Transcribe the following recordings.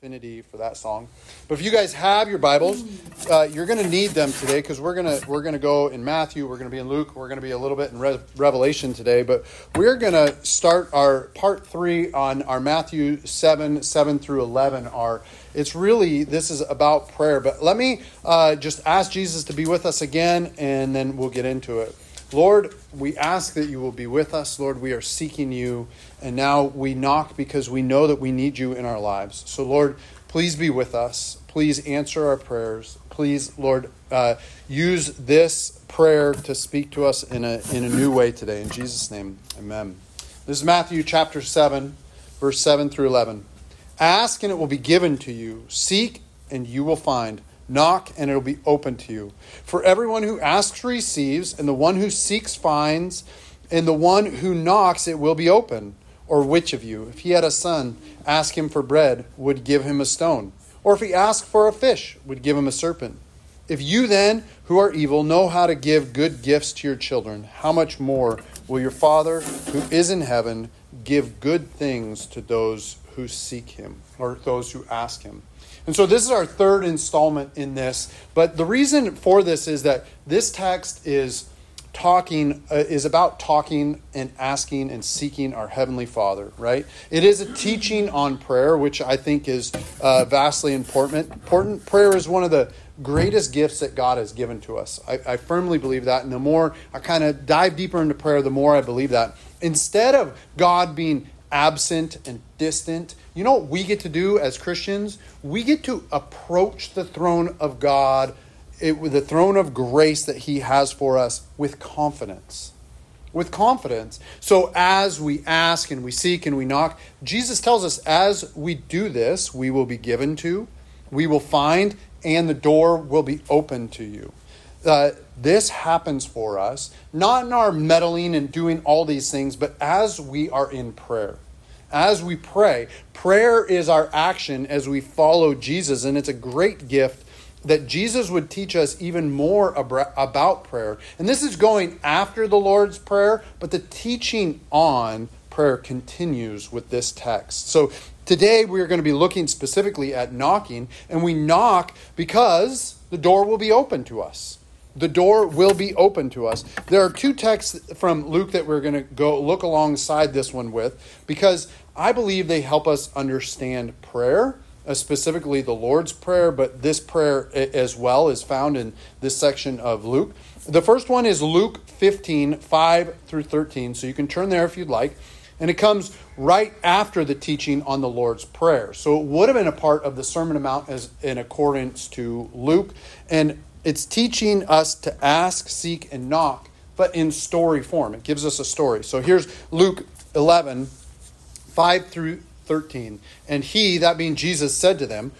affinity for that song. But if you guys have your Bibles, uh, you're going to need them today because we're going to we're going to go in Matthew, we're going to be in Luke, we're going to be a little bit in Re- Revelation today. But we're going to start our part three on our Matthew seven seven through eleven. Are it's really this is about prayer. But let me uh, just ask Jesus to be with us again, and then we'll get into it. Lord, we ask that you will be with us. Lord, we are seeking you. And now we knock because we know that we need you in our lives. So, Lord, please be with us. Please answer our prayers. Please, Lord, uh, use this prayer to speak to us in a, in a new way today. In Jesus' name, amen. This is Matthew chapter 7, verse 7 through 11. Ask and it will be given to you. Seek and you will find. Knock, and it'll be open to you. For everyone who asks receives, and the one who seeks finds, and the one who knocks it will be open. Or which of you, if he had a son, ask him for bread, would give him a stone? Or if he asked for a fish, would give him a serpent? If you then, who are evil, know how to give good gifts to your children, how much more will your Father, who is in heaven, give good things to those who seek him, or those who ask him? And so this is our third installment in this. But the reason for this is that this text is talking uh, is about talking and asking and seeking our heavenly father right? It is a teaching on prayer which i think is uh, vastly important. Important prayer is one of the greatest gifts that god has given to us. I, I firmly believe that and the more i kind of dive deeper into prayer the more i believe that. Instead of god being absent and distant. You know what we get to do as Christians? We get to approach the throne of God, it, the throne of grace that He has for us with confidence. With confidence. So, as we ask and we seek and we knock, Jesus tells us as we do this, we will be given to, we will find, and the door will be open to you. Uh, this happens for us, not in our meddling and doing all these things, but as we are in prayer. As we pray, prayer is our action as we follow Jesus, and it's a great gift that Jesus would teach us even more about prayer. And this is going after the Lord's Prayer, but the teaching on prayer continues with this text. So today we're going to be looking specifically at knocking, and we knock because the door will be open to us the door will be open to us. There are two texts from Luke that we're going to go look alongside this one with because I believe they help us understand prayer, uh, specifically the Lord's Prayer, but this prayer as well is found in this section of Luke. The first one is Luke 15, 5 through 13. So you can turn there if you'd like. And it comes right after the teaching on the Lord's Prayer. So it would have been a part of the Sermon on Mount as in accordance to Luke. And it's teaching us to ask, seek, and knock, but in story form. It gives us a story. So here's Luke 11, 5 through 13. And he, that being Jesus, said to them,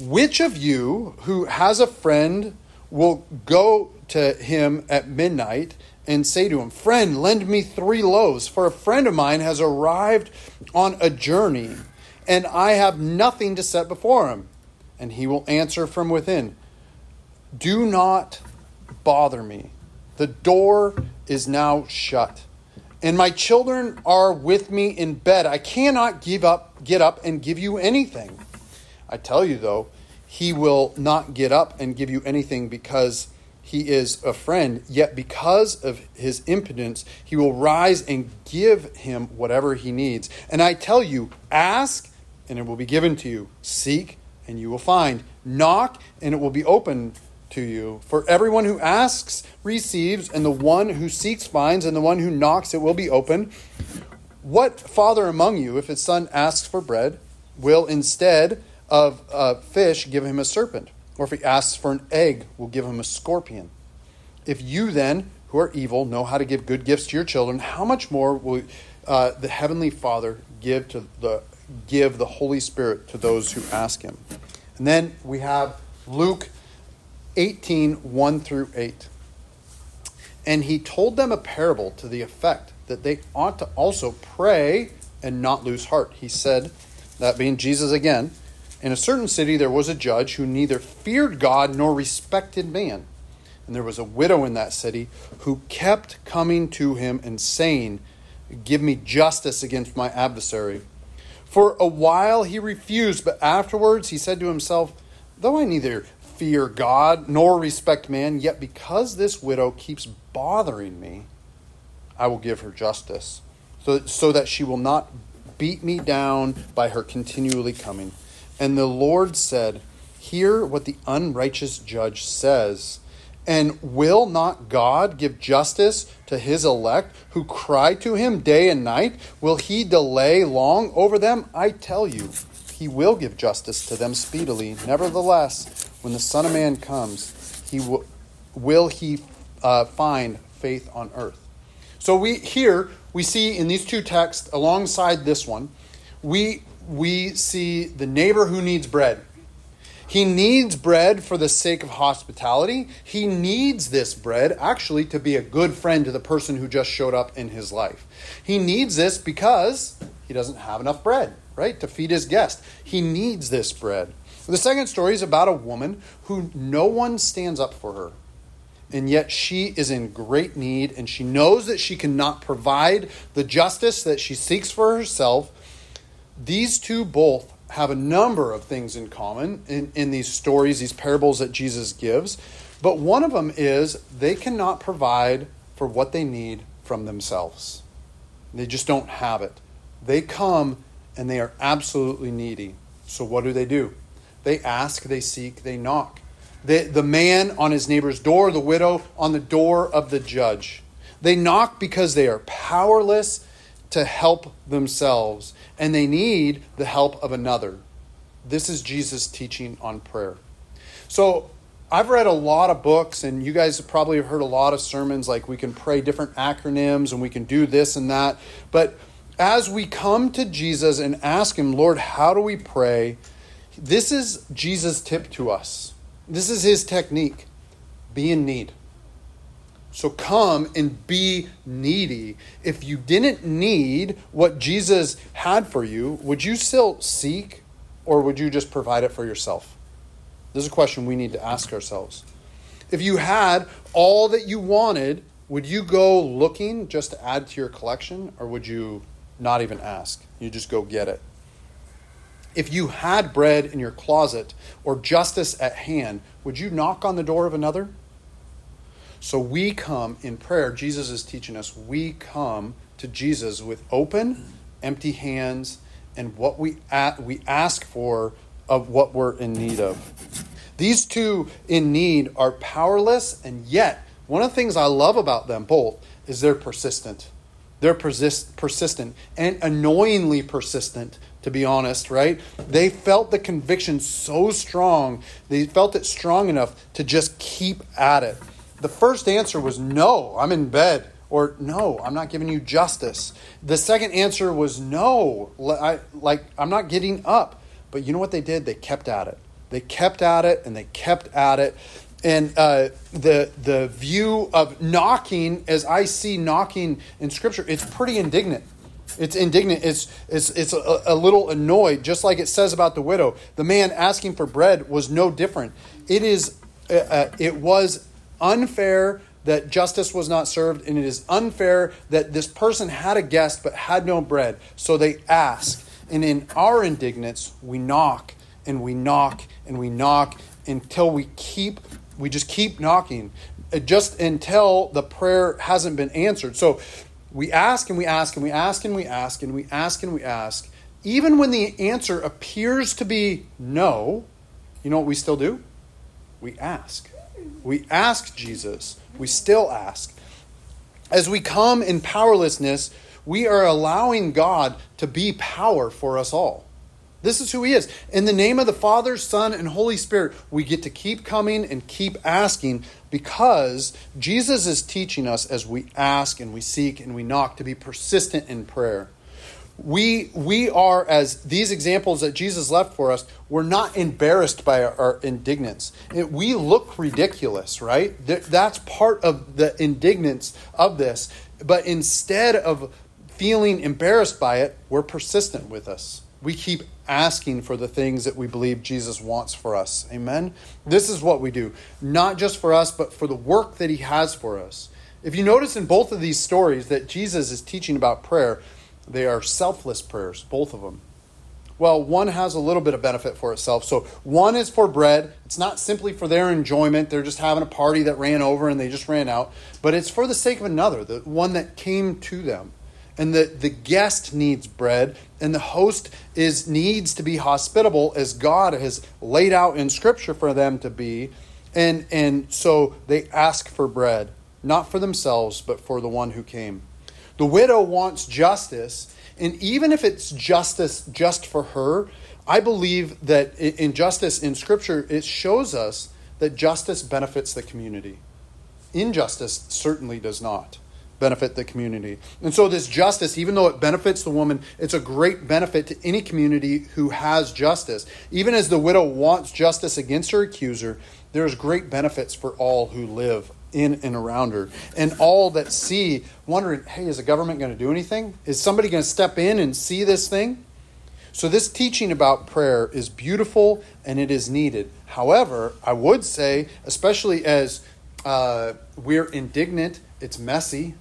Which of you who has a friend will go to him at midnight and say to him, Friend, lend me three loaves, for a friend of mine has arrived on a journey, and I have nothing to set before him? And he will answer from within, do not bother me. The door is now shut. And my children are with me in bed. I cannot give up, get up and give you anything. I tell you though, he will not get up and give you anything because he is a friend, yet because of his impotence, he will rise and give him whatever he needs. And I tell you, ask and it will be given to you. Seek and you will find. Knock and it will be opened to you. For everyone who asks receives, and the one who seeks finds, and the one who knocks it will be open. What father among you, if his son asks for bread, will instead of a fish give him a serpent? Or if he asks for an egg, will give him a scorpion? If you then, who are evil, know how to give good gifts to your children, how much more will uh, the heavenly Father give to the give the Holy Spirit to those who ask him? And then we have Luke 18, 1 through 8. And he told them a parable to the effect that they ought to also pray and not lose heart. He said, that being Jesus again, in a certain city there was a judge who neither feared God nor respected man. And there was a widow in that city who kept coming to him and saying, Give me justice against my adversary. For a while he refused, but afterwards he said to himself, Though I neither fear God nor respect man, yet because this widow keeps bothering me, I will give her justice, so, so that she will not beat me down by her continually coming. And the Lord said, Hear what the unrighteous judge says. And will not God give justice to his elect who cry to him day and night? Will he delay long over them? I tell you, he will give justice to them speedily. Nevertheless, when the Son of Man comes, he will, will he uh, find faith on earth? So we here we see in these two texts alongside this one, we we see the neighbor who needs bread. He needs bread for the sake of hospitality. He needs this bread actually to be a good friend to the person who just showed up in his life. He needs this because he doesn't have enough bread, right, to feed his guest. He needs this bread. The second story is about a woman who no one stands up for her. And yet she is in great need, and she knows that she cannot provide the justice that she seeks for herself. These two both have a number of things in common in, in these stories, these parables that Jesus gives. But one of them is they cannot provide for what they need from themselves. They just don't have it. They come and they are absolutely needy. So what do they do? They ask, they seek, they knock. The, the man on his neighbor's door, the widow on the door of the judge. They knock because they are powerless to help themselves and they need the help of another. This is Jesus' teaching on prayer. So, I've read a lot of books, and you guys have probably heard a lot of sermons like we can pray different acronyms and we can do this and that. But as we come to Jesus and ask Him, Lord, how do we pray? This is Jesus' tip to us. This is His technique be in need. So come and be needy. If you didn't need what Jesus had for you, would you still seek or would you just provide it for yourself? This is a question we need to ask ourselves. If you had all that you wanted, would you go looking just to add to your collection or would you not even ask? You just go get it. If you had bread in your closet or justice at hand, would you knock on the door of another? So we come in prayer. Jesus is teaching us we come to Jesus with open, empty hands, and what we at, we ask for of what we're in need of. These two in need are powerless, and yet one of the things I love about them both is they're persistent. They're persist, persistent and annoyingly persistent, to be honest, right? They felt the conviction so strong, they felt it strong enough to just keep at it. The first answer was no, I'm in bed. Or no, I'm not giving you justice. The second answer was no, I, like I'm not getting up. But you know what they did? They kept at it. They kept at it and they kept at it. And uh, the the view of knocking, as I see knocking in Scripture, it's pretty indignant. It's indignant. It's it's it's a, a little annoyed, just like it says about the widow. The man asking for bread was no different. It is. Uh, uh it was unfair that justice was not served, and it is unfair that this person had a guest but had no bread. So they ask. And in our indignance, we knock and we knock and we knock until we keep, we just keep knocking, uh, just until the prayer hasn't been answered. So we ask and we ask and we ask and we ask and we ask and we ask. Even when the answer appears to be no, you know what we still do? We ask. We ask Jesus. We still ask. As we come in powerlessness, we are allowing God to be power for us all. This is who He is. In the name of the Father, Son, and Holy Spirit, we get to keep coming and keep asking because Jesus is teaching us as we ask and we seek and we knock to be persistent in prayer. We we are as these examples that Jesus left for us we're not embarrassed by our, our indignance. It, we look ridiculous right? That's part of the indignance of this. But instead of feeling embarrassed by it we're persistent with us. We keep asking for the things that we believe Jesus wants for us amen this is what we do not just for us but for the work that he has for us if you notice in both of these stories that Jesus is teaching about prayer they are selfless prayers, both of them. Well, one has a little bit of benefit for itself. So one is for bread. It's not simply for their enjoyment. They're just having a party that ran over and they just ran out. But it's for the sake of another, the one that came to them. And the, the guest needs bread, and the host is needs to be hospitable as God has laid out in Scripture for them to be. And and so they ask for bread, not for themselves, but for the one who came. The widow wants justice, and even if it's justice just for her, I believe that in justice in Scripture, it shows us that justice benefits the community. Injustice certainly does not benefit the community. And so, this justice, even though it benefits the woman, it's a great benefit to any community who has justice. Even as the widow wants justice against her accuser, there's great benefits for all who live in and around her. And all that see, wondering, hey, is the government going to do anything? Is somebody going to step in and see this thing? So, this teaching about prayer is beautiful and it is needed. However, I would say, especially as uh, we're indignant, it's messy.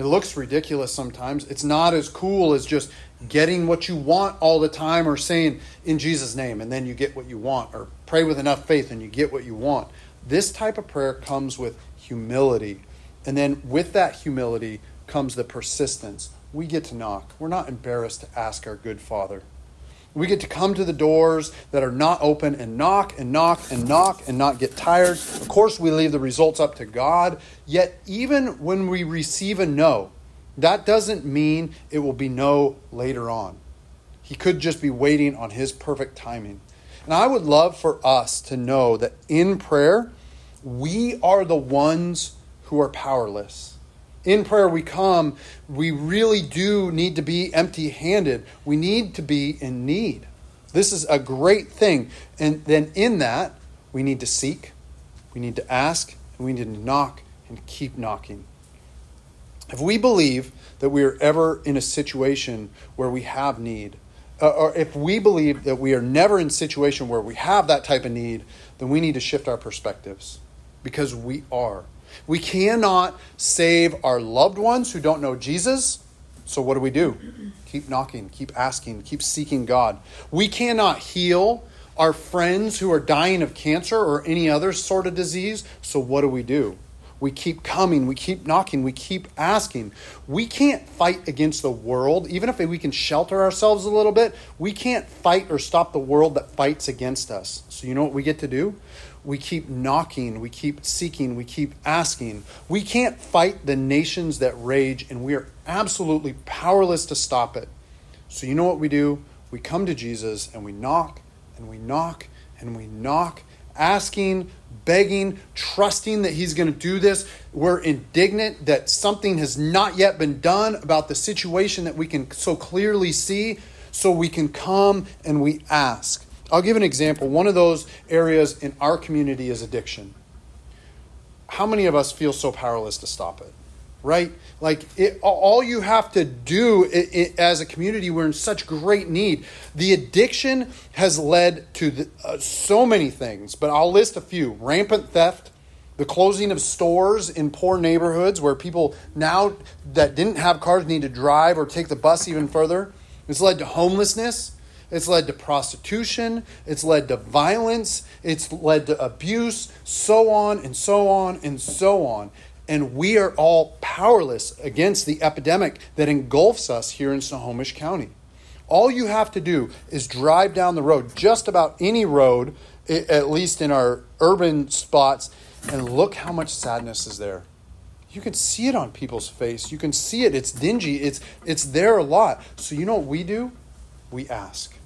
It looks ridiculous sometimes. It's not as cool as just getting what you want all the time or saying in Jesus' name and then you get what you want or pray with enough faith and you get what you want. This type of prayer comes with humility. And then with that humility comes the persistence. We get to knock. We're not embarrassed to ask our good Father. We get to come to the doors that are not open and knock and knock and knock and not get tired. Of course, we leave the results up to God. Yet, even when we receive a no, that doesn't mean it will be no later on. He could just be waiting on His perfect timing. And I would love for us to know that in prayer, we are the ones who are powerless in prayer we come, we really do need to be empty handed. We need to be in need. This is a great thing. And then in that, we need to seek, we need to ask, and we need to knock and keep knocking. If we believe that we are ever in a situation where we have need, uh, or if we believe that we are never in a situation where we have that type of need, then we need to shift our perspectives because we are. We cannot save our loved ones who don't know Jesus. So, what do we do? Keep knocking, keep asking, keep seeking God. We cannot heal our friends who are dying of cancer or any other sort of disease. So, what do we do? We keep coming, we keep knocking, we keep asking. We can't fight against the world, even if we can shelter ourselves a little bit. We can't fight or stop the world that fights against us. So, you know what we get to do? We keep knocking, we keep seeking, we keep asking. We can't fight the nations that rage, and we are absolutely powerless to stop it. So, you know what we do? We come to Jesus and we knock and we knock and we knock, asking, begging, trusting that He's going to do this. We're indignant that something has not yet been done about the situation that we can so clearly see, so we can come and we ask. I'll give an example. One of those areas in our community is addiction. How many of us feel so powerless to stop it? Right? Like, it, all you have to do it, it, as a community, we're in such great need. The addiction has led to the, uh, so many things, but I'll list a few rampant theft, the closing of stores in poor neighborhoods where people now that didn't have cars need to drive or take the bus even further. It's led to homelessness. It's led to prostitution. It's led to violence. It's led to abuse, so on and so on and so on. And we are all powerless against the epidemic that engulfs us here in Snohomish County. All you have to do is drive down the road, just about any road, at least in our urban spots, and look how much sadness is there. You can see it on people's face. You can see it. It's dingy. It's it's there a lot. So you know what we do? We ask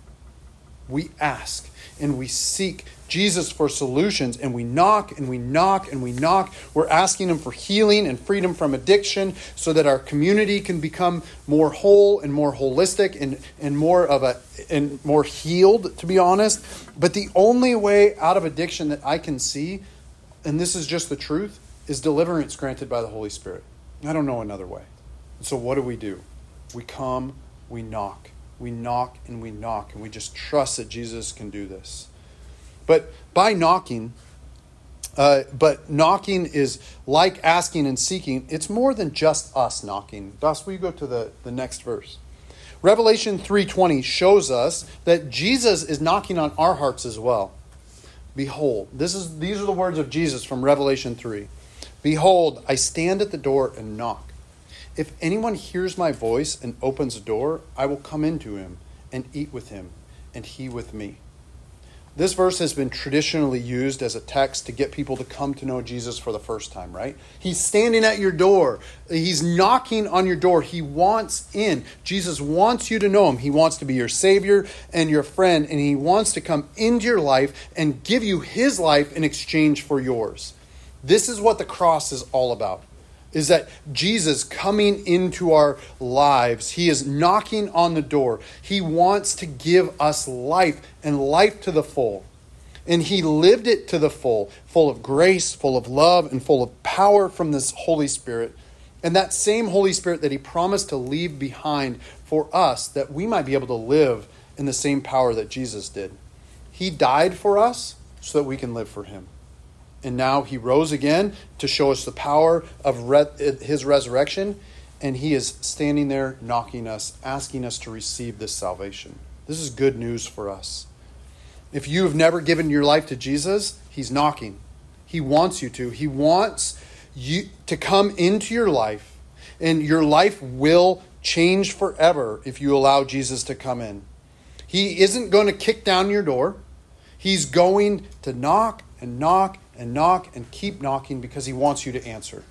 we ask and we seek Jesus for solutions and we knock and we knock and we knock. We're asking Him for healing and freedom from addiction so that our community can become more whole and more holistic and, and more of a and more healed, to be honest. But the only way out of addiction that I can see, and this is just the truth, is deliverance granted by the Holy Spirit. I don't know another way. So what do we do? We come, we knock we knock and we knock and we just trust that Jesus can do this. But by knocking, uh, but knocking is like asking and seeking. It's more than just us knocking. Thus, we go to the, the next verse. Revelation 3:20 shows us that Jesus is knocking on our hearts as well. Behold, this is these are the words of Jesus from Revelation 3. Behold, I stand at the door and knock. If anyone hears my voice and opens the door, I will come into him and eat with him, and he with me. This verse has been traditionally used as a text to get people to come to know Jesus for the first time, right? He's standing at your door. He's knocking on your door. He wants in. Jesus wants you to know him. He wants to be your Savior and your friend, and he wants to come into your life and give you his life in exchange for yours. This is what the cross is all about is that Jesus coming into our lives, he is knocking on the door. He wants to give us life and life to the full. And he lived it to the full, full of grace, full of love, and full of power from this Holy Spirit. And that same Holy Spirit that he promised to leave behind for us, that we might be able to live in the same power that Jesus did. He died for us so that we can live for him and now he rose again to show us the power of re- his resurrection. And he is standing there knocking us asking us to receive this salvation. This is good news for us. If you have never given your life to jesus he's knocking. He wants you to. He wants you to come into your life. And your life will change forever if you allow jesus to come in. He isn't going to kick down your door. He's going to knock and knock and knock and keep knocking because he wants you to answer.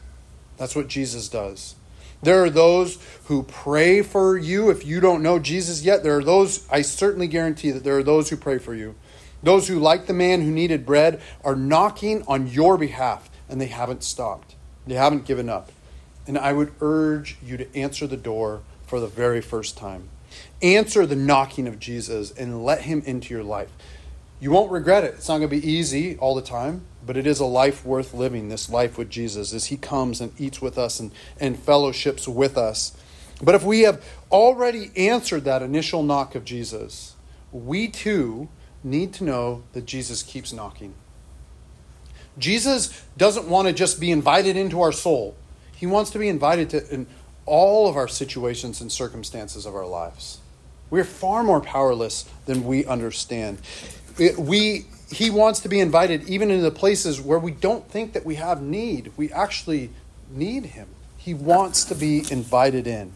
That's what Jesus does. There are those who pray for you if you don't know Jesus yet. There are those, I certainly guarantee that there are those who pray for you. Those who, like the man who needed bread, are knocking on your behalf and they haven't stopped. They haven't given up. And I would urge you to answer the door for the very first time. Answer the knocking of Jesus and let him into your life. You won't regret it. It's not going to be easy all the time, but it is a life worth living, this life with Jesus, as He comes and eats with us and, and fellowships with us. But if we have already answered that initial knock of Jesus, we too need to know that Jesus keeps knocking. Jesus doesn't want to just be invited into our soul, He wants to be invited to in all of our situations and circumstances of our lives. We're far more powerless than we understand. We he wants to be invited even into the places where we don't think that we have need. We actually need him. He wants to be invited in.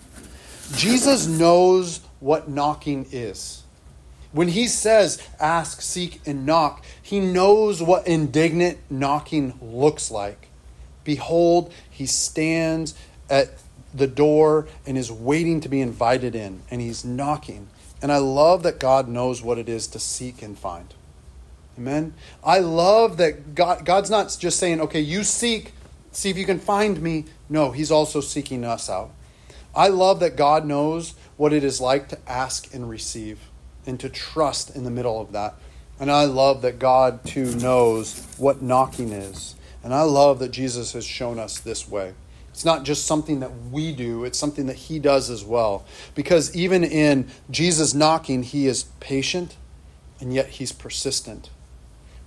Jesus knows what knocking is. When he says, ask, seek, and knock, he knows what indignant knocking looks like. Behold, he stands at the door and is waiting to be invited in, and he's knocking. And I love that God knows what it is to seek and find. Amen. I love that God, God's not just saying, okay, you seek, see if you can find me. No, He's also seeking us out. I love that God knows what it is like to ask and receive and to trust in the middle of that. And I love that God too knows what knocking is. And I love that Jesus has shown us this way. It's not just something that we do, it's something that He does as well. Because even in Jesus knocking, He is patient and yet He's persistent.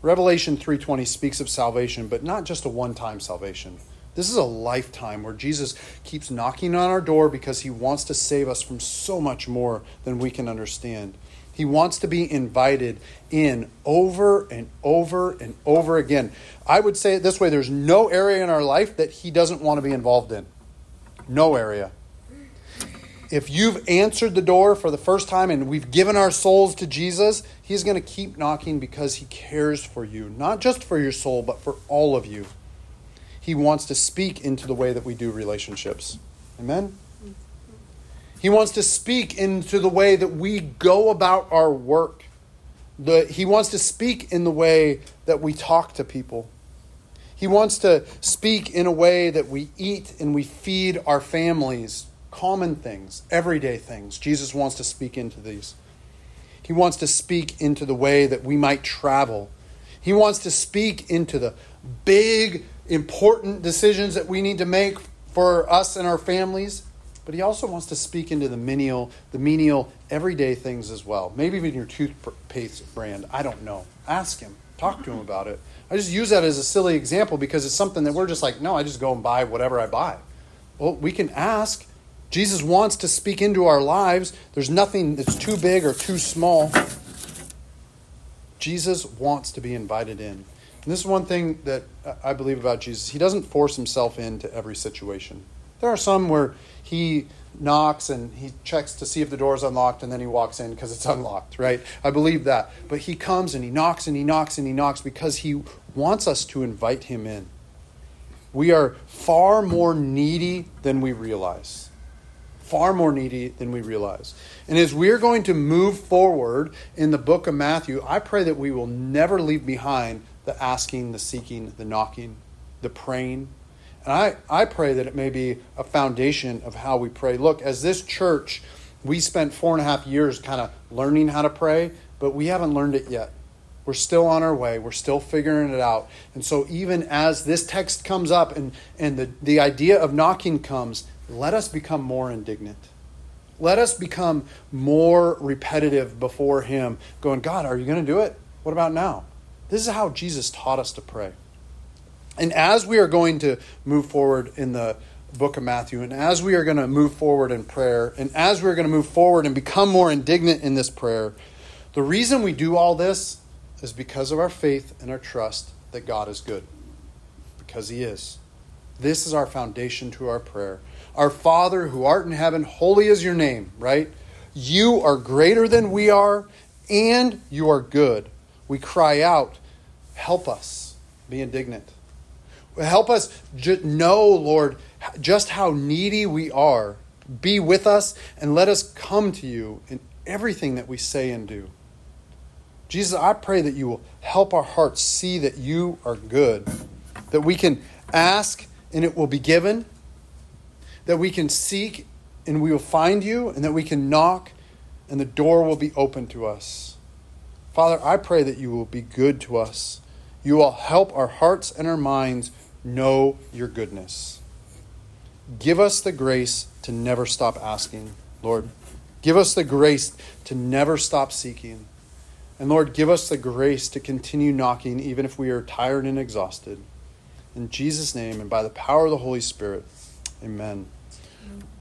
Revelation 3:20 speaks of salvation, but not just a one-time salvation. This is a lifetime where Jesus keeps knocking on our door because he wants to save us from so much more than we can understand. He wants to be invited in over and over and over again. I would say it this way there's no area in our life that he doesn't want to be involved in. No area if you've answered the door for the first time and we've given our souls to Jesus, He's going to keep knocking because He cares for you, not just for your soul, but for all of you. He wants to speak into the way that we do relationships. Amen? He wants to speak into the way that we go about our work. The, he wants to speak in the way that we talk to people. He wants to speak in a way that we eat and we feed our families common things, everyday things. Jesus wants to speak into these. He wants to speak into the way that we might travel. He wants to speak into the big, important decisions that we need to make for us and our families. But he also wants to speak into the menial, the menial, everyday things as well. Maybe even your toothpaste brand. I don't know. Ask him. Talk to him about it. I just use that as a silly example because it's something that we're just like, no, I just go and buy whatever I buy. Well, we can ask Jesus wants to speak into our lives. There's nothing that's too big or too small. Jesus wants to be invited in. And this is one thing that I believe about Jesus. He doesn't force himself into every situation. There are some where he knocks and he checks to see if the door is unlocked and then he walks in because it's unlocked, right? I believe that. But he comes and he knocks and he knocks and he knocks because he wants us to invite him in. We are far more needy than we realize. Far more needy than we realize. And as we're going to move forward in the book of Matthew, I pray that we will never leave behind the asking, the seeking, the knocking, the praying. And I, I pray that it may be a foundation of how we pray. Look, as this church, we spent four and a half years kind of learning how to pray, but we haven't learned it yet. We're still on our way. We're still figuring it out. And so, even as this text comes up and, and the, the idea of knocking comes, let us become more indignant. Let us become more repetitive before Him, going, God, are you going to do it? What about now? This is how Jesus taught us to pray. And as we are going to move forward in the book of Matthew, and as we are going to move forward in prayer, and as we're going to move forward and become more indignant in this prayer, the reason we do all this is because of our faith and our trust that God is good. Because He is. This is our foundation to our prayer. Our Father who art in heaven, holy is your name, right? You are greater than we are, and you are good. We cry out, help us be indignant. Help us know, Lord, just how needy we are. Be with us and let us come to you in everything that we say and do. Jesus, I pray that you will help our hearts see that you are good, that we can ask and it will be given, that we can seek and we will find you, and that we can knock and the door will be open to us. Father, I pray that you will be good to us. You will help our hearts and our minds know your goodness. Give us the grace to never stop asking, Lord. Give us the grace to never stop seeking. And Lord, give us the grace to continue knocking even if we are tired and exhausted. In Jesus' name and by the power of the Holy Spirit, amen.